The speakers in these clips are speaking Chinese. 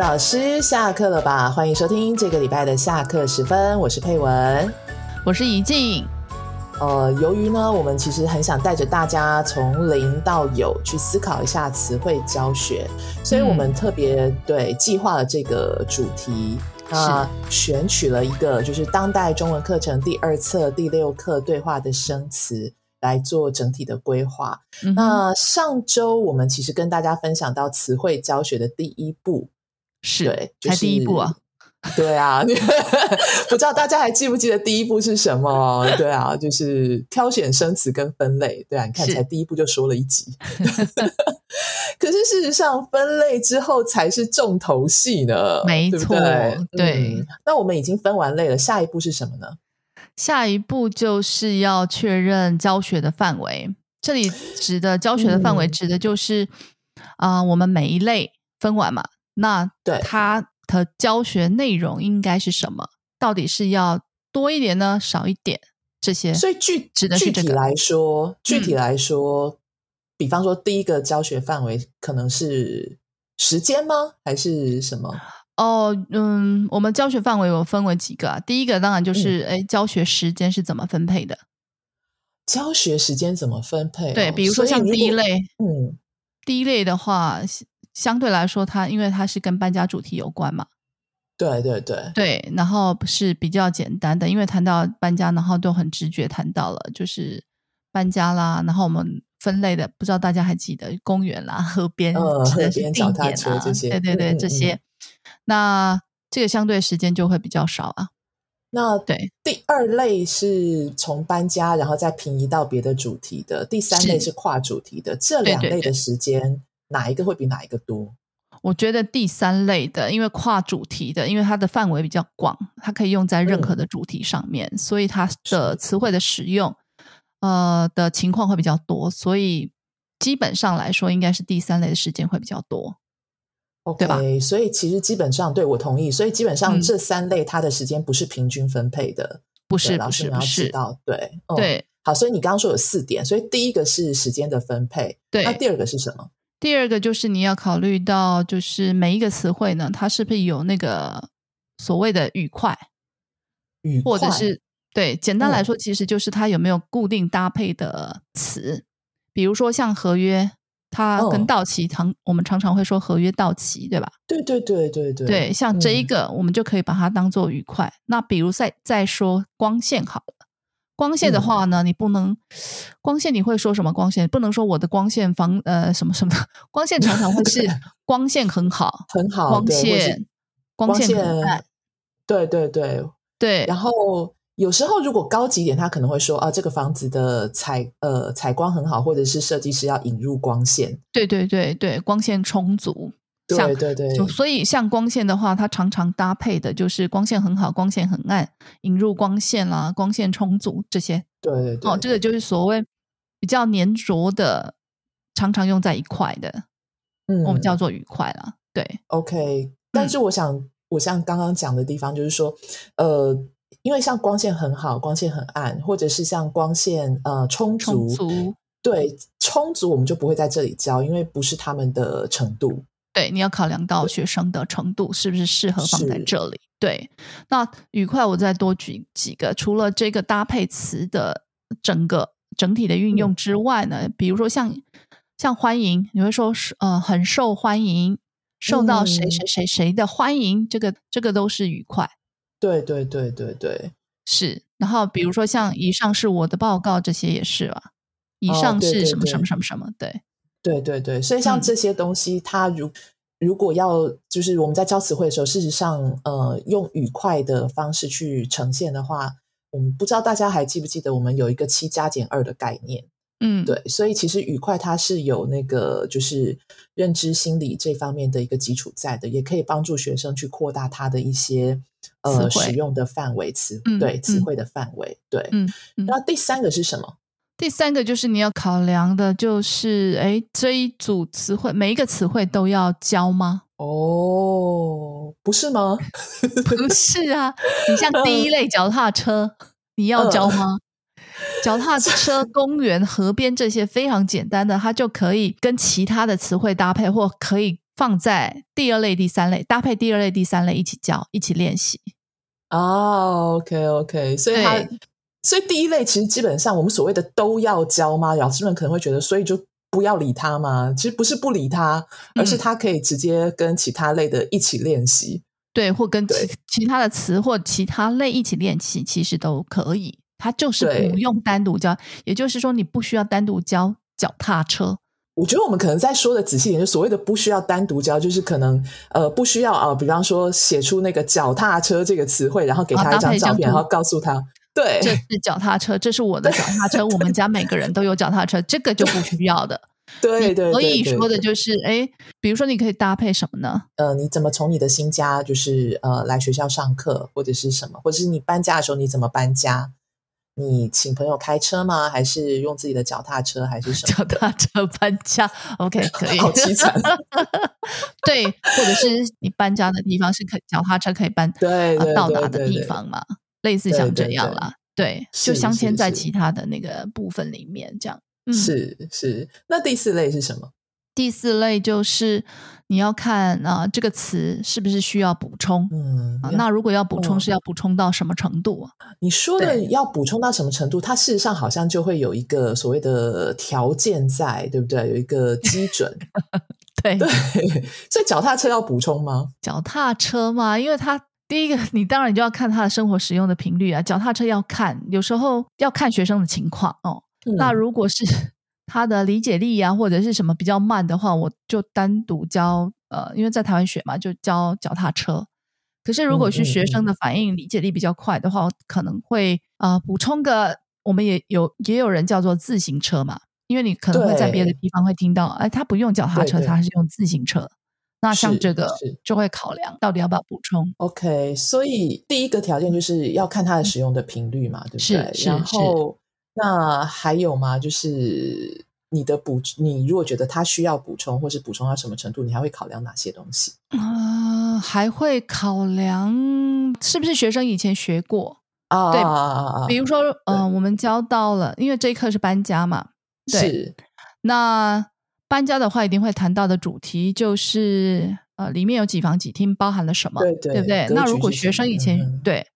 老师下课了吧？欢迎收听这个礼拜的下课时分，我是佩文，我是怡静。呃，由于呢，我们其实很想带着大家从零到有去思考一下词汇教学，所以我们特别对计划了这个主题，啊，选取了一个就是当代中文课程第二册第六课对话的生词。来做整体的规划。那上周我们其实跟大家分享到词汇教学的第一步，是对，才第一步啊。对啊，不知道大家还记不记得第一步是什么？对啊，就是挑选生词跟分类。对啊，你看才第一步就说了一集。可是事实上，分类之后才是重头戏呢。没错，对。那我们已经分完类了，下一步是什么呢？下一步就是要确认教学的范围。这里指的教学的范围，指的就是啊，我们每一类分完嘛，那对它的教学内容应该是什么？到底是要多一点呢，少一点？这些，所以具指的具体来说，具体来说，比方说第一个教学范围可能是时间吗？还是什么？哦，嗯，我们教学范围有分为几个啊？第一个当然就是，哎，教学时间是怎么分配的？教学时间怎么分配？对，比如说像第一类，嗯，第一类的话，相对来说，它因为它是跟搬家主题有关嘛，对对对对，然后是比较简单的，因为谈到搬家，然后都很直觉谈到了，就是搬家啦，然后我们分类的，不知道大家还记得公园啦、河边、河边脚踏车这些，对对对，这些。那这个相对时间就会比较少啊。那对，第二类是从搬家，然后再平移到别的主题的；第三类是跨主题的。这两类的时间，哪一个会比哪一个多？我觉得第三类的，因为跨主题的，因为它的范围比较广，它可以用在任何的主题上面，所以它的词汇的使用，呃的情况会比较多。所以基本上来说，应该是第三类的时间会比较多。OK，所以其实基本上对我同意。所以基本上这三类它的时间不是平均分配的，不是老师你要知道，对对。好，所以你刚刚说有四点，所以第一个是时间的分配，对。那第二个是什么？第二个就是你要考虑到，就是每一个词汇呢，它是不是有那个所谓的语块，语或者是对，简单来说，其实就是它有没有固定搭配的词，比如说像合约。它跟到期常我们常常会说合约到期，对吧？对对对对对。对，像这一个，我们就可以把它当做愉快。那比如再再说光线好了，光线的话呢，你不能光线，你会说什么光线？不能说我的光线防呃什么什么光线，常常会是 光线很好，很好，光线光线很暗。对对对对，然后。有时候如果高级点，他可能会说啊，这个房子的采呃采光很好，或者是设计师要引入光线。对对对对，光线充足。对对对。所以像光线的话，它常常搭配的就是光线很好，光线很暗，引入光线啦，光线充足这些。对对对。哦，这个就是所谓比较粘着的，常常用在一块的，嗯，我们叫做愉快了。对，OK。但是我想，我像刚刚讲的地方，就是说，呃。因为像光线很好，光线很暗，或者是像光线呃充足，对充足，我们就不会在这里教，因为不是他们的程度。对，你要考量到学生的程度是不是适合放在这里。对，那愉快，我再多举几个，除了这个搭配词的整个整体的运用之外呢，比如说像像欢迎，你会说是呃很受欢迎，受到谁谁谁谁的欢迎，这个这个都是愉快。对对对对对，是。然后比如说像以上是我的报告，这些也是吧？以上是什么什么什么什么？对对对对。所以像这些东西，它如如果要就是我们在教词汇的时候，事实上呃用语快的方式去呈现的话，我们不知道大家还记不记得我们有一个七加减二的概念。嗯，对，所以其实愉快它是有那个就是认知心理这方面的一个基础在的，也可以帮助学生去扩大他的一些呃使用的范围词，对词汇的范围，对。嗯，那第三个是什么？第三个就是你要考量的，就是哎，这一组词汇每一个词汇都要教吗？哦，不是吗？不是啊，你像第一类脚踏车，你要教吗？脚踏车、公园、河边这些非常简单的，它就可以跟其他的词汇搭配，或可以放在第二类、第三类，搭配第二类、第三类一起教，一起练习。哦，OK OK，所以他，所以第一类其实基本上我们所谓的都要教吗？老师们可能会觉得，所以就不要理他吗？其实不是不理他，而是他可以直接跟其他类的一起练习，对，或跟其其他的词或其他类一起练习，其实都可以。他就是不用单独教，也就是说，你不需要单独教脚踏车。我觉得我们可能在说的仔细一点，就所谓的不需要单独教，就是可能呃不需要啊，比方说写出那个脚踏车这个词汇，然后给他一张照片，然后告诉他，对，这是脚踏车，这是我的脚踏车，我们家每个人都有脚踏车，这个就不需要的。对对，所以说的就是，哎，比如说你可以搭配什么呢？呃，你怎么从你的新家就是呃来学校上课，或者是什么，或者是你搬家的时候你怎么搬家？你请朋友开车吗？还是用自己的脚踏车？还是什么？脚踏车搬家？OK，可以。好凄惨。对，或者是你搬家的地方是可脚踏车可以搬对到达的地方嘛？类似像这样啦。对，就镶嵌在其他的那个部分里面，这样。是是。那第四类是什么？第四类就是你要看啊，这个词是不是需要补充？嗯，那如果要补充，是要补充到什么程度啊？你说的要补充到什么程度？它事实上好像就会有一个所谓的条件在，对不对？有一个基准。对对，所以脚踏车要补充吗？脚踏车嘛，因为它第一个，你当然你就要看他的生活使用的频率啊。脚踏车要看，有时候要看学生的情况哦。那如果是他的理解力啊，或者是什么比较慢的话，我就单独教呃，因为在台湾学嘛，就教脚踏车。可是如果是学生的反应理解力比较快的话，可能会啊补充个，我们也有也有人叫做自行车嘛，因为你可能会在别的地方会听到，哎，他不用脚踏车，他是用自行车。那像这个就会考量到底要不要补充。OK，所以第一个条件就是要看它的使用的频率嘛，对不对？然后。那还有吗？就是你的补，你如果觉得它需要补充，或是补充到什么程度，你还会考量哪些东西？啊，还会考量是不是学生以前学过啊？对，比如说，嗯，我们教到了，因为这一课是搬家嘛，对。那搬家的话，一定会谈到的主题就是，呃，里面有几房几厅，包含了什么？对对，对不对？那如果学生以前对，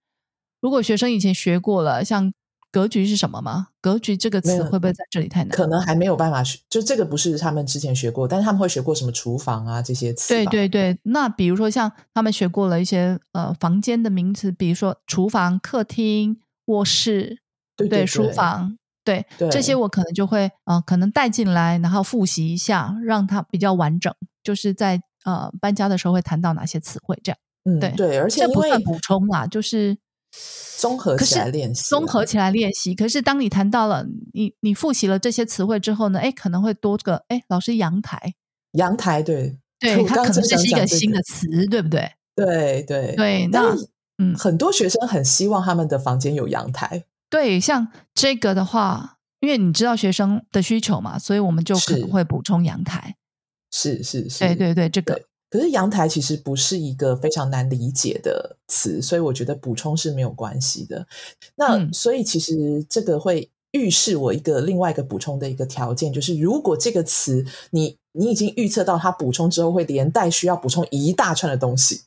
如果学生以前学过了，像。格局是什么吗？格局这个词会不会在这里太难？可能还没有办法学，就这个不是他们之前学过，但是他们会学过什么厨房啊这些词。对对对，那比如说像他们学过了一些呃房间的名词，比如说厨房、客厅、卧室，对对，书房，对这些我可能就会呃可能带进来，然后复习一下，让它比较完整。就是在呃搬家的时候会谈到哪些词汇，这样。嗯，对对，而且这不算补充啦，就是。综合起来练习，综合起来练习。可是当你谈到了你你复习了这些词汇之后呢？哎，可能会多个哎，老师阳台，阳台对 对，它可能这是一个新的词，对不对？对对对。那嗯，很多学生很希望他们的房间有阳台。对，像这个的话，因为你知道学生的需求嘛，所以我们就可能会补充阳台。是是是，对对对，这个。可是阳台其实不是一个非常难理解的词，所以我觉得补充是没有关系的。那所以其实这个会预示我一个另外一个补充的一个条件，就是如果这个词你你已经预测到它补充之后会连带需要补充一大串的东西，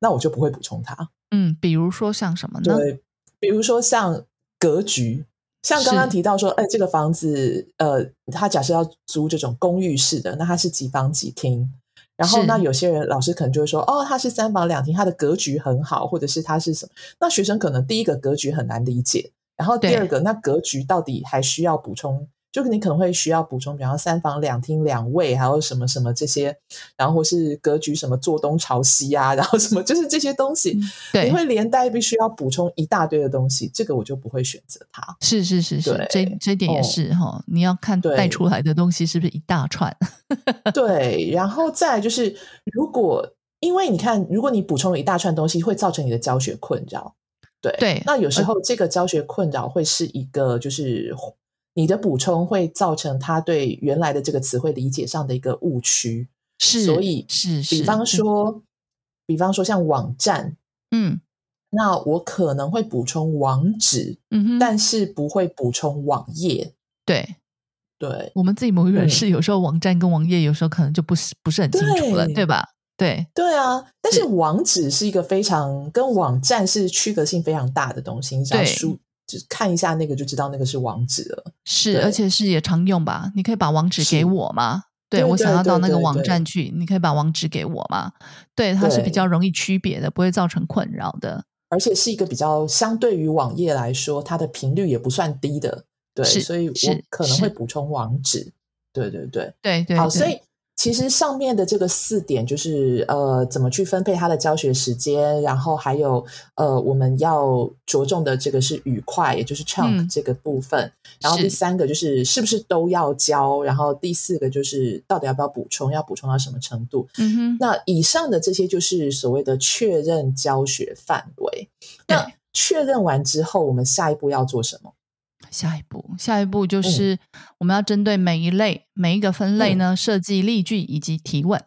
那我就不会补充它。嗯，比如说像什么呢？对，比如说像格局，像刚刚提到说，哎，这个房子，呃，他假设要租这种公寓式的，那它是几房几厅？然后，那有些人老师可能就会说，哦，它是三房两厅，它的格局很好，或者是它是什么？那学生可能第一个格局很难理解，然后第二个，那格局到底还需要补充？就你可能会需要补充，比方三房两厅两卫，还有什么什么这些，然后或是格局什么坐东朝西啊，然后什么就是这些东西，你会连带必须要补充一大堆的东西，这个我就不会选择它。是是是是，这这点也是哈，你要看带出来的东西是不是一大串。对，然后再就是，如果因为你看，如果你补充了一大串东西，会造成你的教学困扰。对对，那有时候这个教学困扰会是一个就是。你的补充会造成他对原来的这个词汇理解上的一个误区，是，所以是，比方说，比方说像网站，嗯，那我可能会补充网址，嗯哼，但是不会补充网页，对，对，我们自己母语人士有时候网站跟网页有时候可能就不是不是很清楚了，对对吧？对，对啊，但是是网址是一个非常跟网站是区隔性非常大的东西，你只要对输就看一下那个就知道那个是网址了。是，而且是也常用吧？你可以把网址给我吗？对对我想要到那个网站去，你可以把网址给我吗？对，它是比较容易区别的，不会造成困扰的。而且是一个比较相对于网页来说，它的频率也不算低的，对，是所以我可能会补充网址。对对对，对对，好，对所以其实上面的这个四点就是呃，怎么去分配它的教学时间，然后还有呃，我们要着重的这个是语块，也就是 chunk 嗯这个部分。然后第三个就是是不是都要教，然后第四个就是到底要不要补充，要补充到什么程度。嗯哼，那以上的这些就是所谓的确认教学范围。那确认完之后，我们下一步要做什么？下一步，下一步嗯就是我们要针对每一类、每一个分类呢，设计例句以及提问。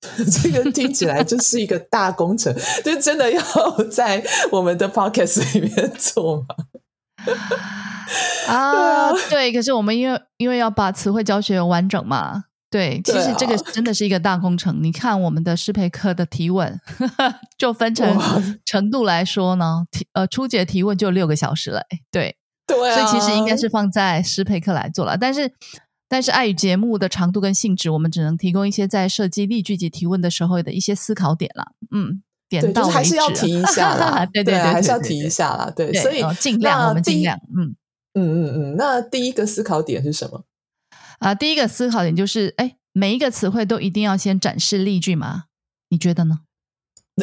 这个听起来就是一个大工程，就真的要 在我们的 podcast 里面做吗？啊，对，可是我们因为因为要把词汇教学完整嘛，对，其实这个啊真的是一个大工程。你看我们的适配课的提问，就分成程度来说呢，提呃初级的提问就六个小时了，哎对，对啊，所以其实应该是放在适配课来做了，但是。但是碍于节目的长度跟性质，我们只能提供一些在设计例句及提问的时候的一些思考点了。嗯，点，到为止。就是还是要提一下啦对对 对，啊还是要提一。下啦。对，对所以呃尽量，我们尽量，嗯。嗯嗯嗯，那第一个思考点是什么？啊，第一个思考点就是，哎，每一个词汇都一定要先展示例句吗？你觉得呢？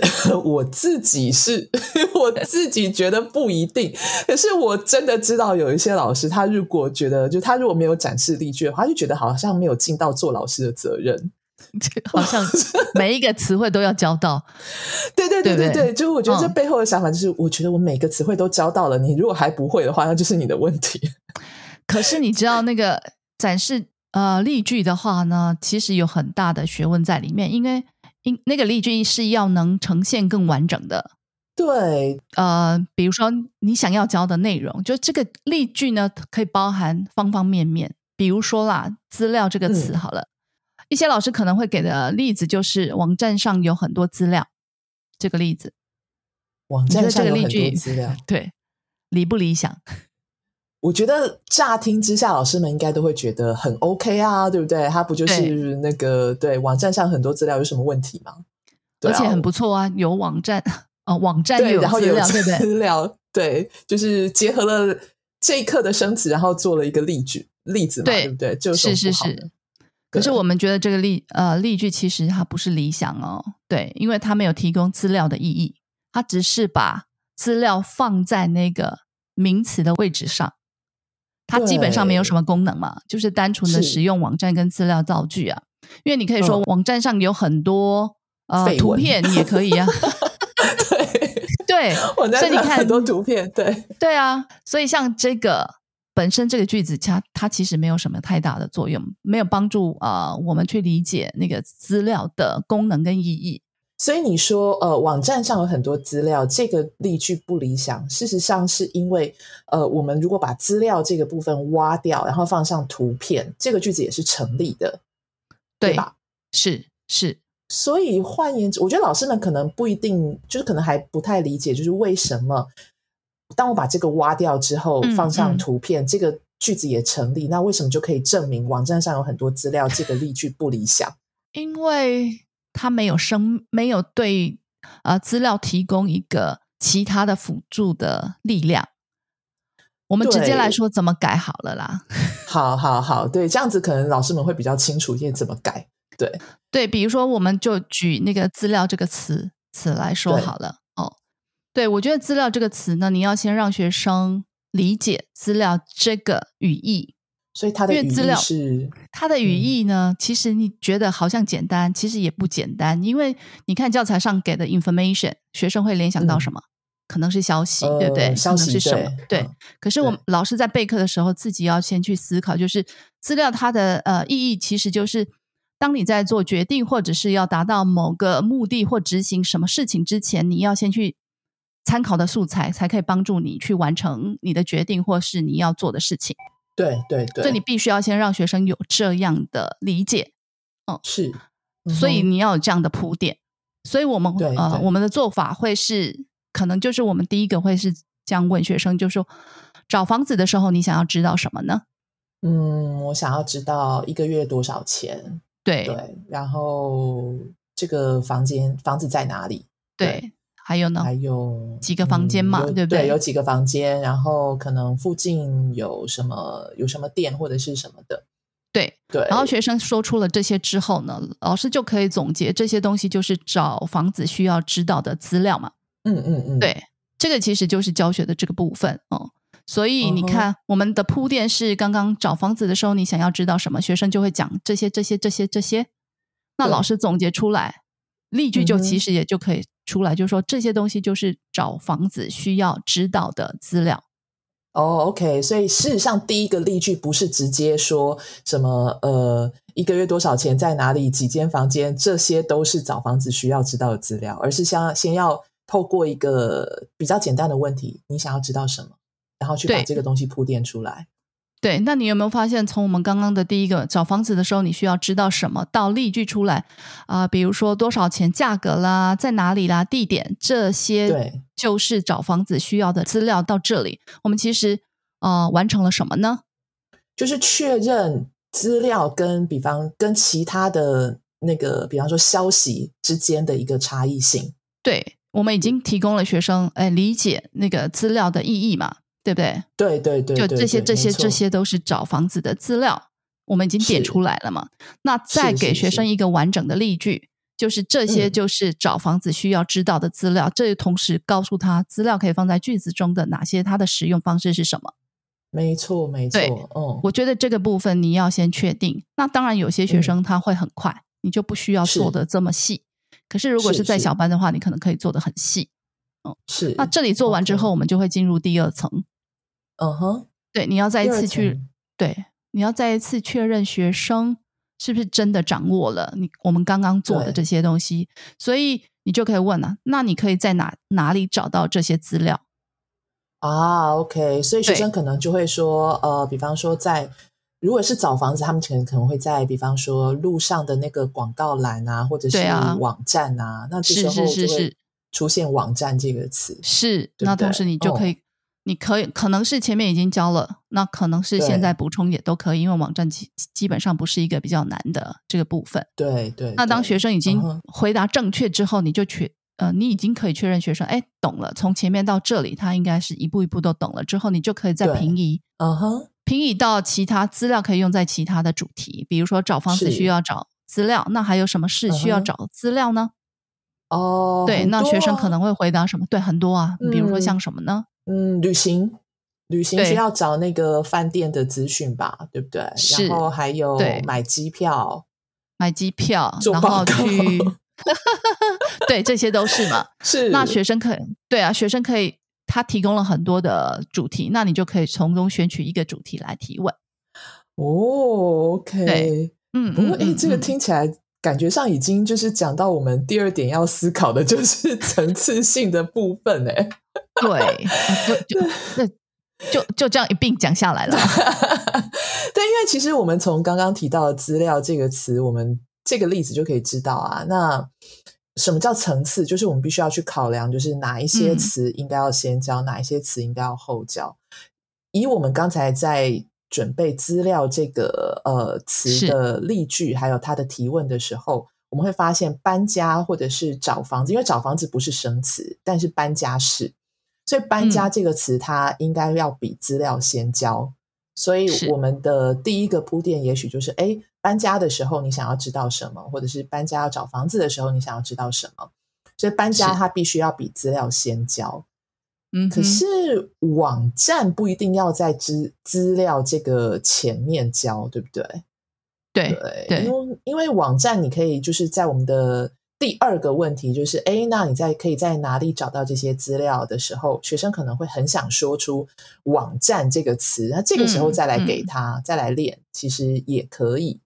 我自己是，我自己觉得不一定。可是我真的知道有一些老师，他如果觉得，就他如果没有展示例句的话，他就觉得好像没有尽到做老师的责任。好像每一个词汇都要教到，对对对对对对对，就是我觉得这嗯背后的想法就是，我觉得我每个词汇都教到了，你如果还不会的话，那就是你的问题。可是你知道那个展示呃例句的话呢，其实有很大的学问在里面，因为因那个例句是要能呈现更完整的。对，呃，比如说你想要教的内容，就这个例句呢，可以包含方方面面。比如说啦，资料这个词嗯好了，一些老师可能会给的例子就是网站上有很多资料，这个例子，网站上有很多资料，对理不理想？我觉得乍听之下，老师们应该都会觉得很 OK 啊，对不对？他不就是那个对网站上很多资料有什么问题吗？对啊而且很不错啊，有网站，呃，网站对，有然后有资料，对不对？资料，对，就是结合了这一课的生词，然后做了一个例句例子嘛，对对不对？这有什么是是是可是我们觉得这个例呃例句其实它不是理想哦，对，因为它没有提供资料的意义，它只是把资料放在那个名词的位置上，它基本上没有什么功能嘛，就是单纯的使用网站跟资料造句啊。因为你可以说嗯。网站上有很多呃图片，也可以啊，对，对，网站所以你看很多图片，对，对啊，所以像这个本身这个句子，它它其实没有什么太大的作用，没有帮助啊、呃我们去理解那个资料的功能跟意义。所以你说，呃，网站上有很多资料，这个例句不理想。事实上，是因为，呃，我们如果把资料这个部分挖掉，然后放上图片，这个句子也是成立的，对吧？是是，所以换言之，我觉得老师们可能不一定，就是可能还不太理解，就是为什么当我把这个挖掉之后，嗯放上嗯图片，这个句子也成立，那为什么就可以证明网站上有很多资料，这个例句不理想？因为它没有生，没有对呃资料提供一个其他的辅助的力量。我们直接来对说怎么改好了啦。好好好，对，这样子可能老师们会比较清楚一些怎么改。对，对，比如说，我们就举那个“资料”这个词词来说好了。哦，对，我觉得“资料”这个词呢，你要先让学生理解“资料”这个语义。所以它的语义因为资料是它的语嗯义呢，其实你觉得好像简单，其实也不简单。因为你看教材上给的 information，学生会联想到嗯什么？可能是消息，对不对？呃消息是什么？对。嗯可是我们老师在备课的时候，自己要先去思考，就是资料它的呃意义，其实就是当你在做决定，或者是要达到某个目的或执行什么事情之前，你要先去参考的素材，才可以帮助你去完成你的决定或是你要做的事情。对对对，所以你必须要先让学生有这样的理解，嗯，是，所以你要有这样的铺垫。所以我们呃，我们的做法会是，可能就是我们第一个会是这样问学生，就说找房子的时候，你想要知道什么呢？嗯，我想要知道一个月多少钱。对对，然后这个房间房子在哪里？对，还有呢？还有几个房间嘛？对不对？有几个房间，然后可能附近有什么有什么店或者是什么的。对对，然后学生说出了这些之后呢，老师就可以总结这些东西就是找房子需要知道的资料嘛。嗯嗯嗯，对，这个其实就是教学的这个部分哦。所以你看，我们的铺垫是刚刚找房子的时候，你想要知道什么，学生就会讲这些这些这些这些。那老师总结出来，例句就其实也就可以出来，就是说这些东西就是找房子需要知道的资料。哦，OK，所以事实上，第一个例句不是直接说什么呃，一个月多少钱，在哪里，几间房间，这些都是找房子需要知道的资料，而是先先要透过一个比较简单的问题，你想要知道什么，然后去把这个东西铺垫出来。对，那你有没有发现，从我们刚刚的第一个找房子的时候，你需要知道什么，到例句出来啊，比如说多少钱、价格啦，在哪里啦、地点这些，对，就是找房子需要的资料。到这里，我们其实呃完成了什么呢？就是确认资料跟比方跟其他的那个，比方说消息之间的一个差异性。对，我们已经提供了学生哎理解那个资料的意义嘛。对不对？对对对，就这些这些这些都是找房子的资料，我们已经点出来了嘛。那再给学生一个完整的例句，就是这些就是找房子需要知道的资料。这同时告诉他资料可以放在句子中的哪些，它的使用方式是什么？没错，没错。嗯，我觉得这个部分你要先确定。那当然，有些学生他会很快，你就不需要做的这么细。可是如果是在小班的话，你可能可以做的很细。嗯，是。那这里做完之后，我们就会进入第二层。嗯哼，对，你要再一次去，对，你要再一次确认学生是不是真的掌握了你我们刚刚做的这些东西，所以你就可以问了，那你可以在哪哪里找到这些资料？啊？OK，所以学生可能就会说，呃，比方说在如果是找房子，他们可能可能会在比方说路上的那个广告栏啊，或者是网站啊，那这时候就会出现网站这个词，是，那同时你就可以。你可以可能是前面已经交了，那可能是现在补充也都可以，因为网站基基本上不是一个比较难的这个部分。对对。那当学生已经回答正确之后，你就确呃，你已经可以确认学生哎懂了，从前面到这里他应该是一步一步都懂了。之后你就可以再平移，嗯哼，平移到其他资料可以用在其他的主题，比如说找房子需要找资料，那还有什么事需要找资料呢？哦，对，那学生可能会回答什么？对，很多啊，比如说像什么呢？嗯，旅行，旅行是要找那个饭店的资讯吧，对不对？然后还有买机票，买机票，然后去，对，这些都是嘛。是，那学生可以，对啊，学生可以，他提供了很多的主题，那你就可以从中选取一个主题来提问。哦，OK，嗯，不过哎，这个听起来。感觉上已经就是讲到我们第二点要思考的，就是层次性的部分哎，对，就就就就这样一并讲下来了。对，因为其实我们从刚刚提到的资料这个词，我们这个例子就可以知道啊，那什么叫层次？就是我们必须要去考量，就是哪一些词应该要先教，哪一些词应该要后教。以我们刚才在。准备资料这个呃词的例句，还有它的提问的时候，我们会发现搬家或者是找房子，因为找房子不是生词，但是搬家是，所以搬家这个词它应该要比资料先教。所以我们的第一个铺垫，也许就是，哎，搬家的时候你想要知道什么，或者是搬家要找房子的时候你想要知道什么，所以搬家它必须要比资料先教。嗯，可是网站不一定要在资资料这个前面教，对不对？对对，因为因为网站你可以就是在我们的第二个问题就是，哎，那你在可以在哪里找到这些资料的时候，学生可能会很想说出网站这个词，那这个时候再来给他再来练，其实也可以。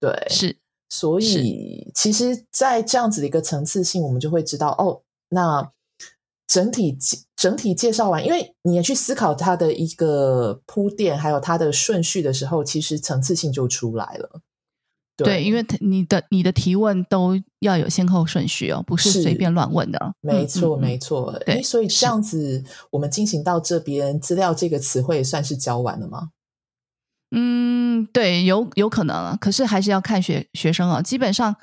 对，是，所以其实，在这样子的一个层次性，我们就会知道，哦，那。整体整体介绍完，因为你也去思考它的一个铺垫，还有它的顺序的时候，其实层次性就出来了。对，因为你的你的提问都要有先后顺序哦，不是随便乱问的。没错，没错。哎，所以这样子，我们进行到这边，资料这个词汇算是教完了吗？嗯，对，有有可能，可是还是要看学学生啊。基本上，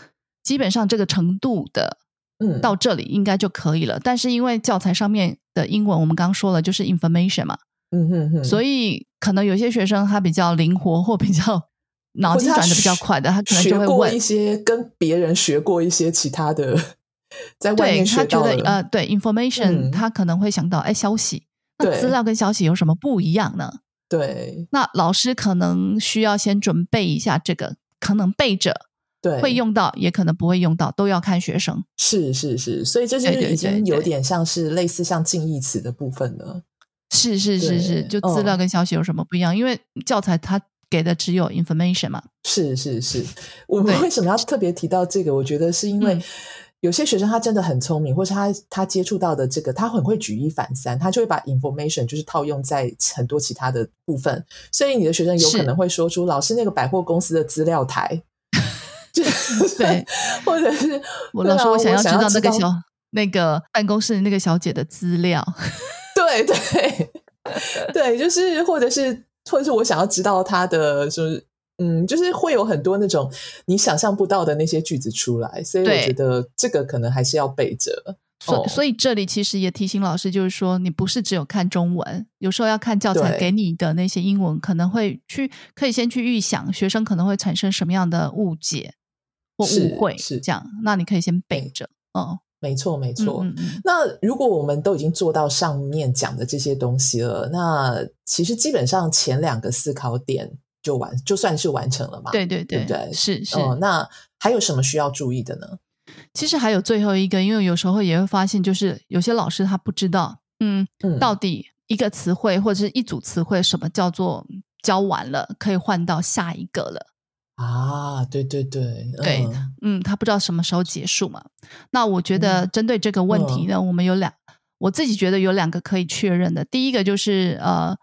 基本上这个程度的，嗯，到这里应该就可以了。但是因为教材上面的英文，我们刚刚说了，就是 information 嘛，嗯哼哼，所以可能有些学生他比较灵活或比较。脑筋转的比较快的，他可能就会问一些跟别人学过一些其他的，在外面学到的呃，对 information，他可能会想到哎，消息，那资料跟消息有什么不一样呢？对，那老师可能需要先准备一下这个，可能背着，对，会用到，也可能不会用到，都要看学生。是是是，所以这就是已经有点像是类似像近义词的部分了。是是是是，就资料跟消息有什么不一样？因为教材它。给的只有 information 嘛？是是是，我们为什么要特别提到这个？我觉得是因为有些学生他真的很聪明，或是他他接触到的这个，他很会举一反三，他就会把 information 就是套用在很多其他的部分。所以你的学生有可能会说出老师那个百货公司的资料台，对，或者是我老师我想要知道那个小那个办公室那个小姐的资料，对对 对，就是或者是。或者是我想要知道他的，就是嗯，就是会有很多那种你想象不到的那些句子出来，所以我觉得这个可能还是要背着。所所以这里其实也提醒老师，就是说你不是只有看中文，有时候要看教材给你的那些英文，可能会去可以先去预想学生可能会产生什么样的误解或误会，是这样。那你可以先背着，嗯。没错，没错。那如果我们都已经做到上面讲的这些东西了，那其实基本上前两个思考点就完，就算是完成了嘛？对对对，对，是是。那还有什么需要注意的呢？其实还有最后一个，因为有时候也会发现，就是有些老师他不知道，嗯，到底一个词汇或者是一组词汇，什么叫做教完了，可以换到下一个了。啊，对对对，对，嗯，他不知道什么时候结束嘛？那我觉得针对这个问题呢，我们有两，我自己觉得有两个可以确认的。第一个就是呃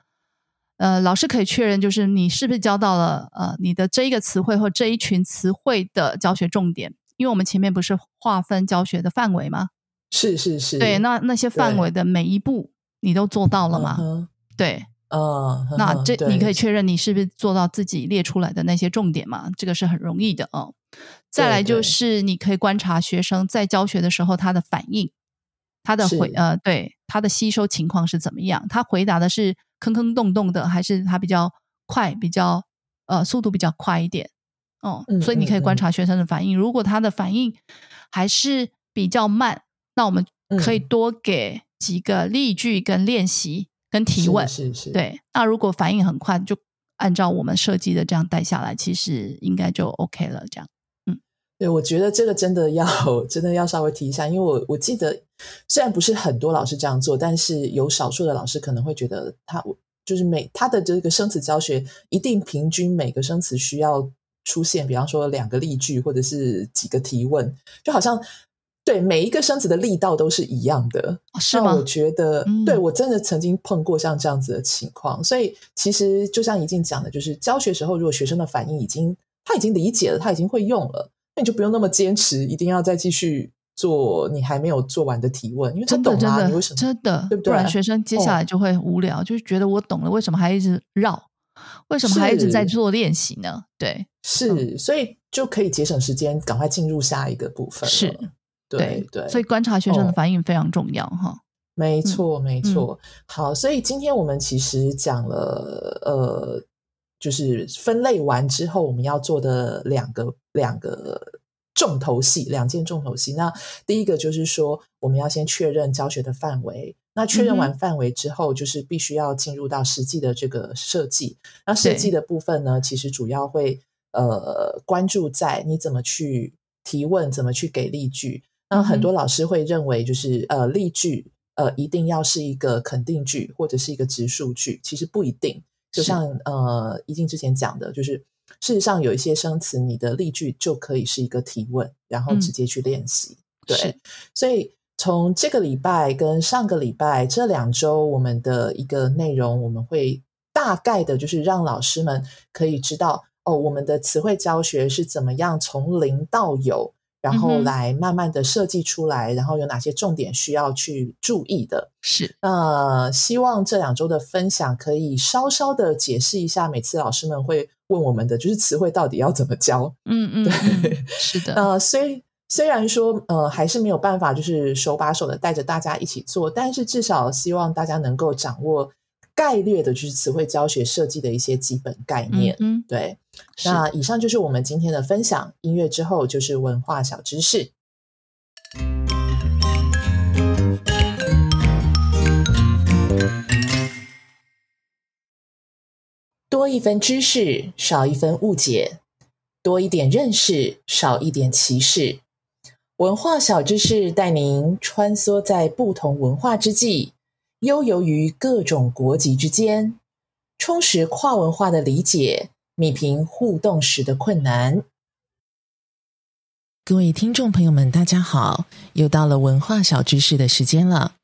呃，老师可以确认，就是你是不是教到了呃你的这一个词汇或这一群词汇的教学重点？因为我们前面不是划分教学的范围吗？是是是，对，那那些范围的每一步你都做到了吗？对。嗯，那这你可以确认你是不是做到自己列出来的那些重点嘛？这个是很容易的哦。再来就是你可以观察学生在教学的时候他的反应，他的回呃对他的吸收情况是怎么样？他回答的是坑坑洞洞的，还是他比较快，比较呃速度比较快一点？哦，所以你可以观察学生的反应。如果他的反应还是比较慢，那我们可以多给几个例句跟练习。跟提问是是，对。那如果反应很快，就按照我们设计的这样带下来，其实应该就 OK 了。这样，嗯，对，我觉得这个真的要真的要稍微提一下，因为我我记得虽然不是很多老师这样做，但是有少数的老师可能会觉得他就是每他的这个生词教学一定平均每个生词需要出现，比方说两个例句或者是几个提问，就好像。对每一个生子的力道都是一样的，是吗？我觉得，对我真的曾经碰过像这样子的情况，所以其实就像一静讲的，就是教学时候，如果学生的反应已经他已经理解了，他已经会用了，那你就不用那么坚持，一定要再继续做你还没有做完的提问，因为他懂啊，你为什么真的对不对？不然学生接下来就会无聊，就是觉得我懂了，为什么还一直绕？为什么还一直在做练习呢？对，是，所以就可以节省时间，赶快进入下一个部分。是。对对，所以观察学生的反应非常重要哈。没错没错。好，所以今天我们其实讲了呃，就是分类完之后我们要做的两个两个重头戏，两件重头戏。那第一个就是说，我们要先确认教学的范围。那确认完范围之后，就是必须要进入到实际的这个设计。那设计的部分呢，其实主要会呃关注在你怎么去提问，怎么去给例句。那很多老师会认为，就是呃，例句呃，一定要是一个肯定句或者是一个直述句，其实不一定。就像呃，一静之前讲的，就是事实上有一些生词，你的例句就可以是一个提问，然后直接去练习。对，所以从这个礼拜跟上个礼拜这两周，我们的一个内容，我们会大概的，就是让老师们可以知道哦，我们的词汇教学是怎么样从零到有，然后来慢慢的设计出来，然后有哪些重点需要去注意的。是，呃希望这两周的分享可以稍稍的解释一下，每次老师们会问我们的，就是词汇到底要怎么教。嗯嗯，对，是的。呃，虽虽然说，呃，还是没有办法，就是手把手的带着大家一起做，但是至少希望大家能够掌握概略的，就是词汇教学设计的一些基本概念。嗯，对。那以上就是我们今天的分享。音乐之后就是文化小知识。多一分知识，少一分误解；多一点认识，少一点歧视。文化小知识带您穿梭在不同文化之际，悠游于各种国籍之间，充实跨文化的理解，弭平互动时的困难。各位听众朋友们，大家好！又到了文化小知识的时间了。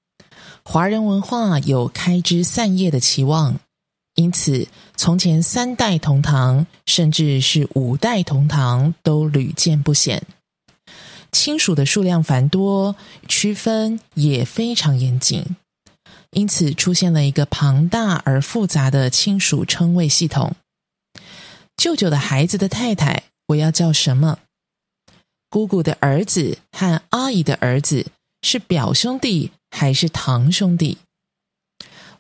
华人文化有开枝散叶的期望，因此从前三代同堂，甚至是五代同堂，都屡见不鲜。亲属的数量繁多，区分也非常严谨，因此出现了一个庞大而复杂的亲属称谓系统。舅舅的孩子的太太，我要叫什么？姑姑的儿子和阿姨的儿子是表兄弟还是堂兄弟？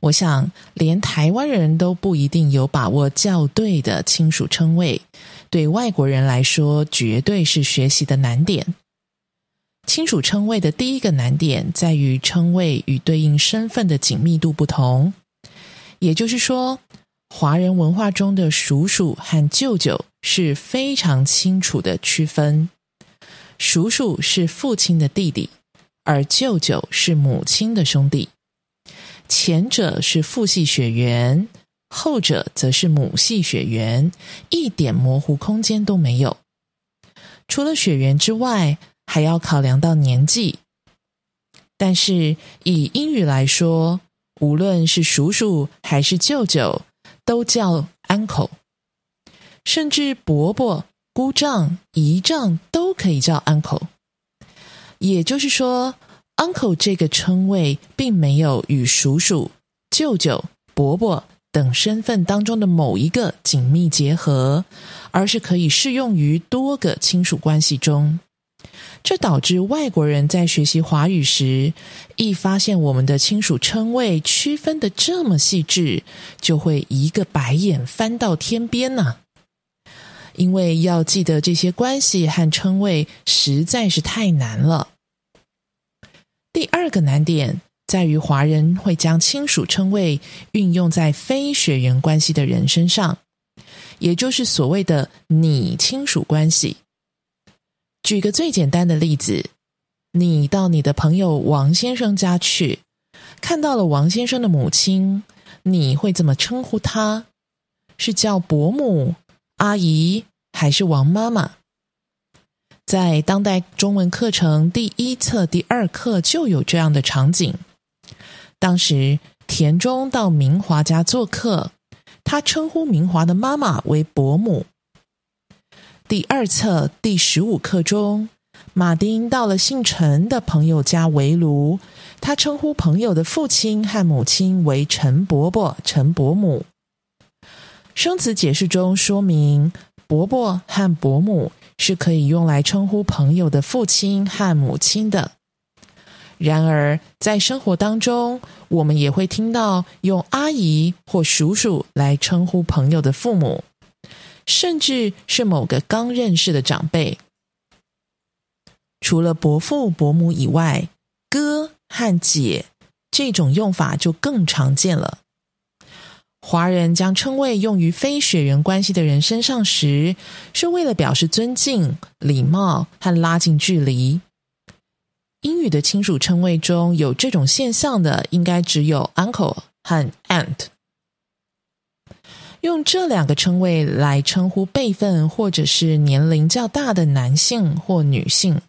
我想，连台湾人都不一定有把握叫对的亲属称谓，对外国人来说，绝对是学习的难点。亲属称谓的第一个难点在于称谓与对应身份的紧密度不同，也就是说，华人文化中的叔叔和舅舅是非常清楚的区分。叔叔是父亲的弟弟，而舅舅是母亲的兄弟。前者是父系血缘，后者则是母系血缘，一点模糊空间都没有。除了血缘之外，还要考量到年纪，但是以英语来说，无论是叔叔还是舅舅，都叫 uncle，甚至伯伯、姑丈、姨丈都可以叫 uncle。也就是说，uncle 这个称谓并没有与叔叔、舅舅、伯伯等身份当中的某一个紧密结合，而是可以适用于多个亲属关系中。这导致外国人在学习华语时，一发现我们的亲属称谓区分的这么细致，就会一个白眼翻到天边呢！因为要记得这些关系和称谓实在是太难了。第二个难点在于，华人会将亲属称谓运用在非血缘关系的人身上，也就是所谓的你亲属关系。举个最简单的例子，你到你的朋友王先生家去，看到了王先生的母亲，你会怎么称呼她？是叫伯母、阿姨，还是王妈妈？在当代中文课程第一册第二课就有这样的场景。当时田中到明华家做客，他称呼明华的妈妈为伯母。第二册第十五课中，马丁到了姓陈的朋友家围炉，他称呼朋友的父亲和母亲为陈伯伯、陈伯母。生词解释中说明，伯伯和伯母是可以用来称呼朋友的父亲和母亲的。然而，在生活当中，我们也会听到用阿姨或叔叔来称呼朋友的父母。甚至是某个刚认识的长辈，除了伯父伯母以外，哥和姐这种用法就更常见了。华人将称谓用于非血缘关系的人身上时，是为了表示尊敬、礼貌和拉近距离。英语的亲属称谓中有这种现象的，应该只有 uncle 和 aunt。用这两个称谓来称呼辈分或者是年龄较大的男性或女性，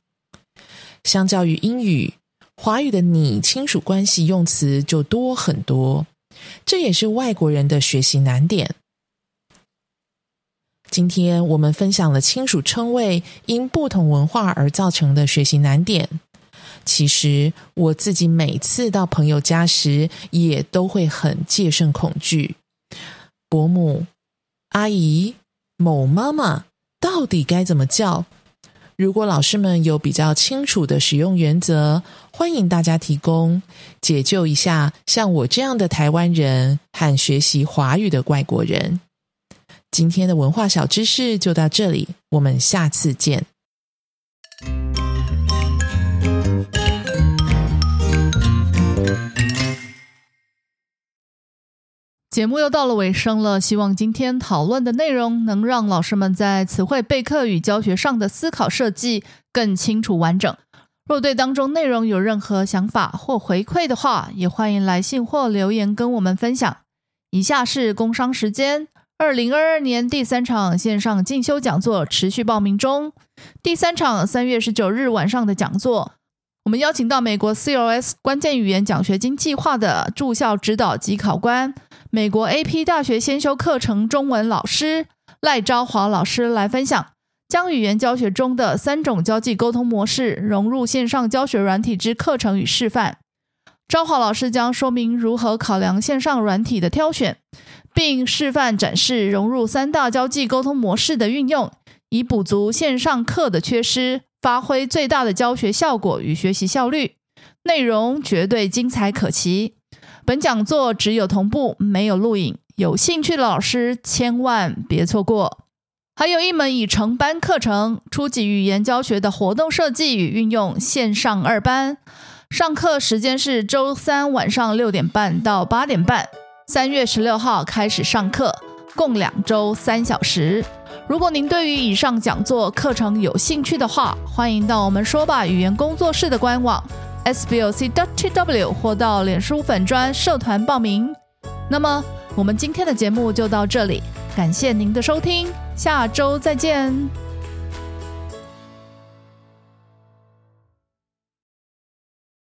相较于英语，华语的你亲属关系用词就多很多，这也是外国人的学习难点。今天我们分享了亲属称谓因不同文化而造成的学习难点。其实我自己每次到朋友家时，也都会很戒慎恐惧。伯母、阿姨、某妈妈，到底该怎么叫？如果老师们有比较清楚的使用原则，欢迎大家提供，解救一下像我这样的台湾人和学习华语的外国人。今天的文化小知识就到这里，我们下次见。节目又到了尾声了，希望今天讨论的内容能让老师们在词汇备课与教学上的思考设计更清楚完整。若对当中内容有任何想法或回馈的话，也欢迎来信或留言跟我们分享。以下是工商时间：二零二二年第三场线上进修讲座持续报名中，第三场三月十九日晚上的讲座。我们邀请到美国 COS 关键语言奖学金计划的驻校指导及考官，美国 AP 大学先修课程中文老师赖昭华老师来分享，将语言教学中的三种交际沟通模式融入线上教学软体之课程与示范。昭华老师将说明如何考量线上软体的挑选，并示范展示融入三大交际沟通模式的运用，以补足线上课的缺失。发挥最大的教学效果与学习效率，内容绝对精彩可期。本讲座只有同步，没有录影，有兴趣的老师千万别错过。还有一门已成班课程——初级语言教学的活动设计与运用线上二班，上课时间是周三晚上六点半到八点半，三月十六号开始上课，共两周三小时。如果您对于以上讲座课程有兴趣的话，欢迎到我们说吧语言工作室的官网 sboc.tw 或到脸书粉专社团报名。那么，我们今天的节目就到这里，感谢您的收听，下周再见。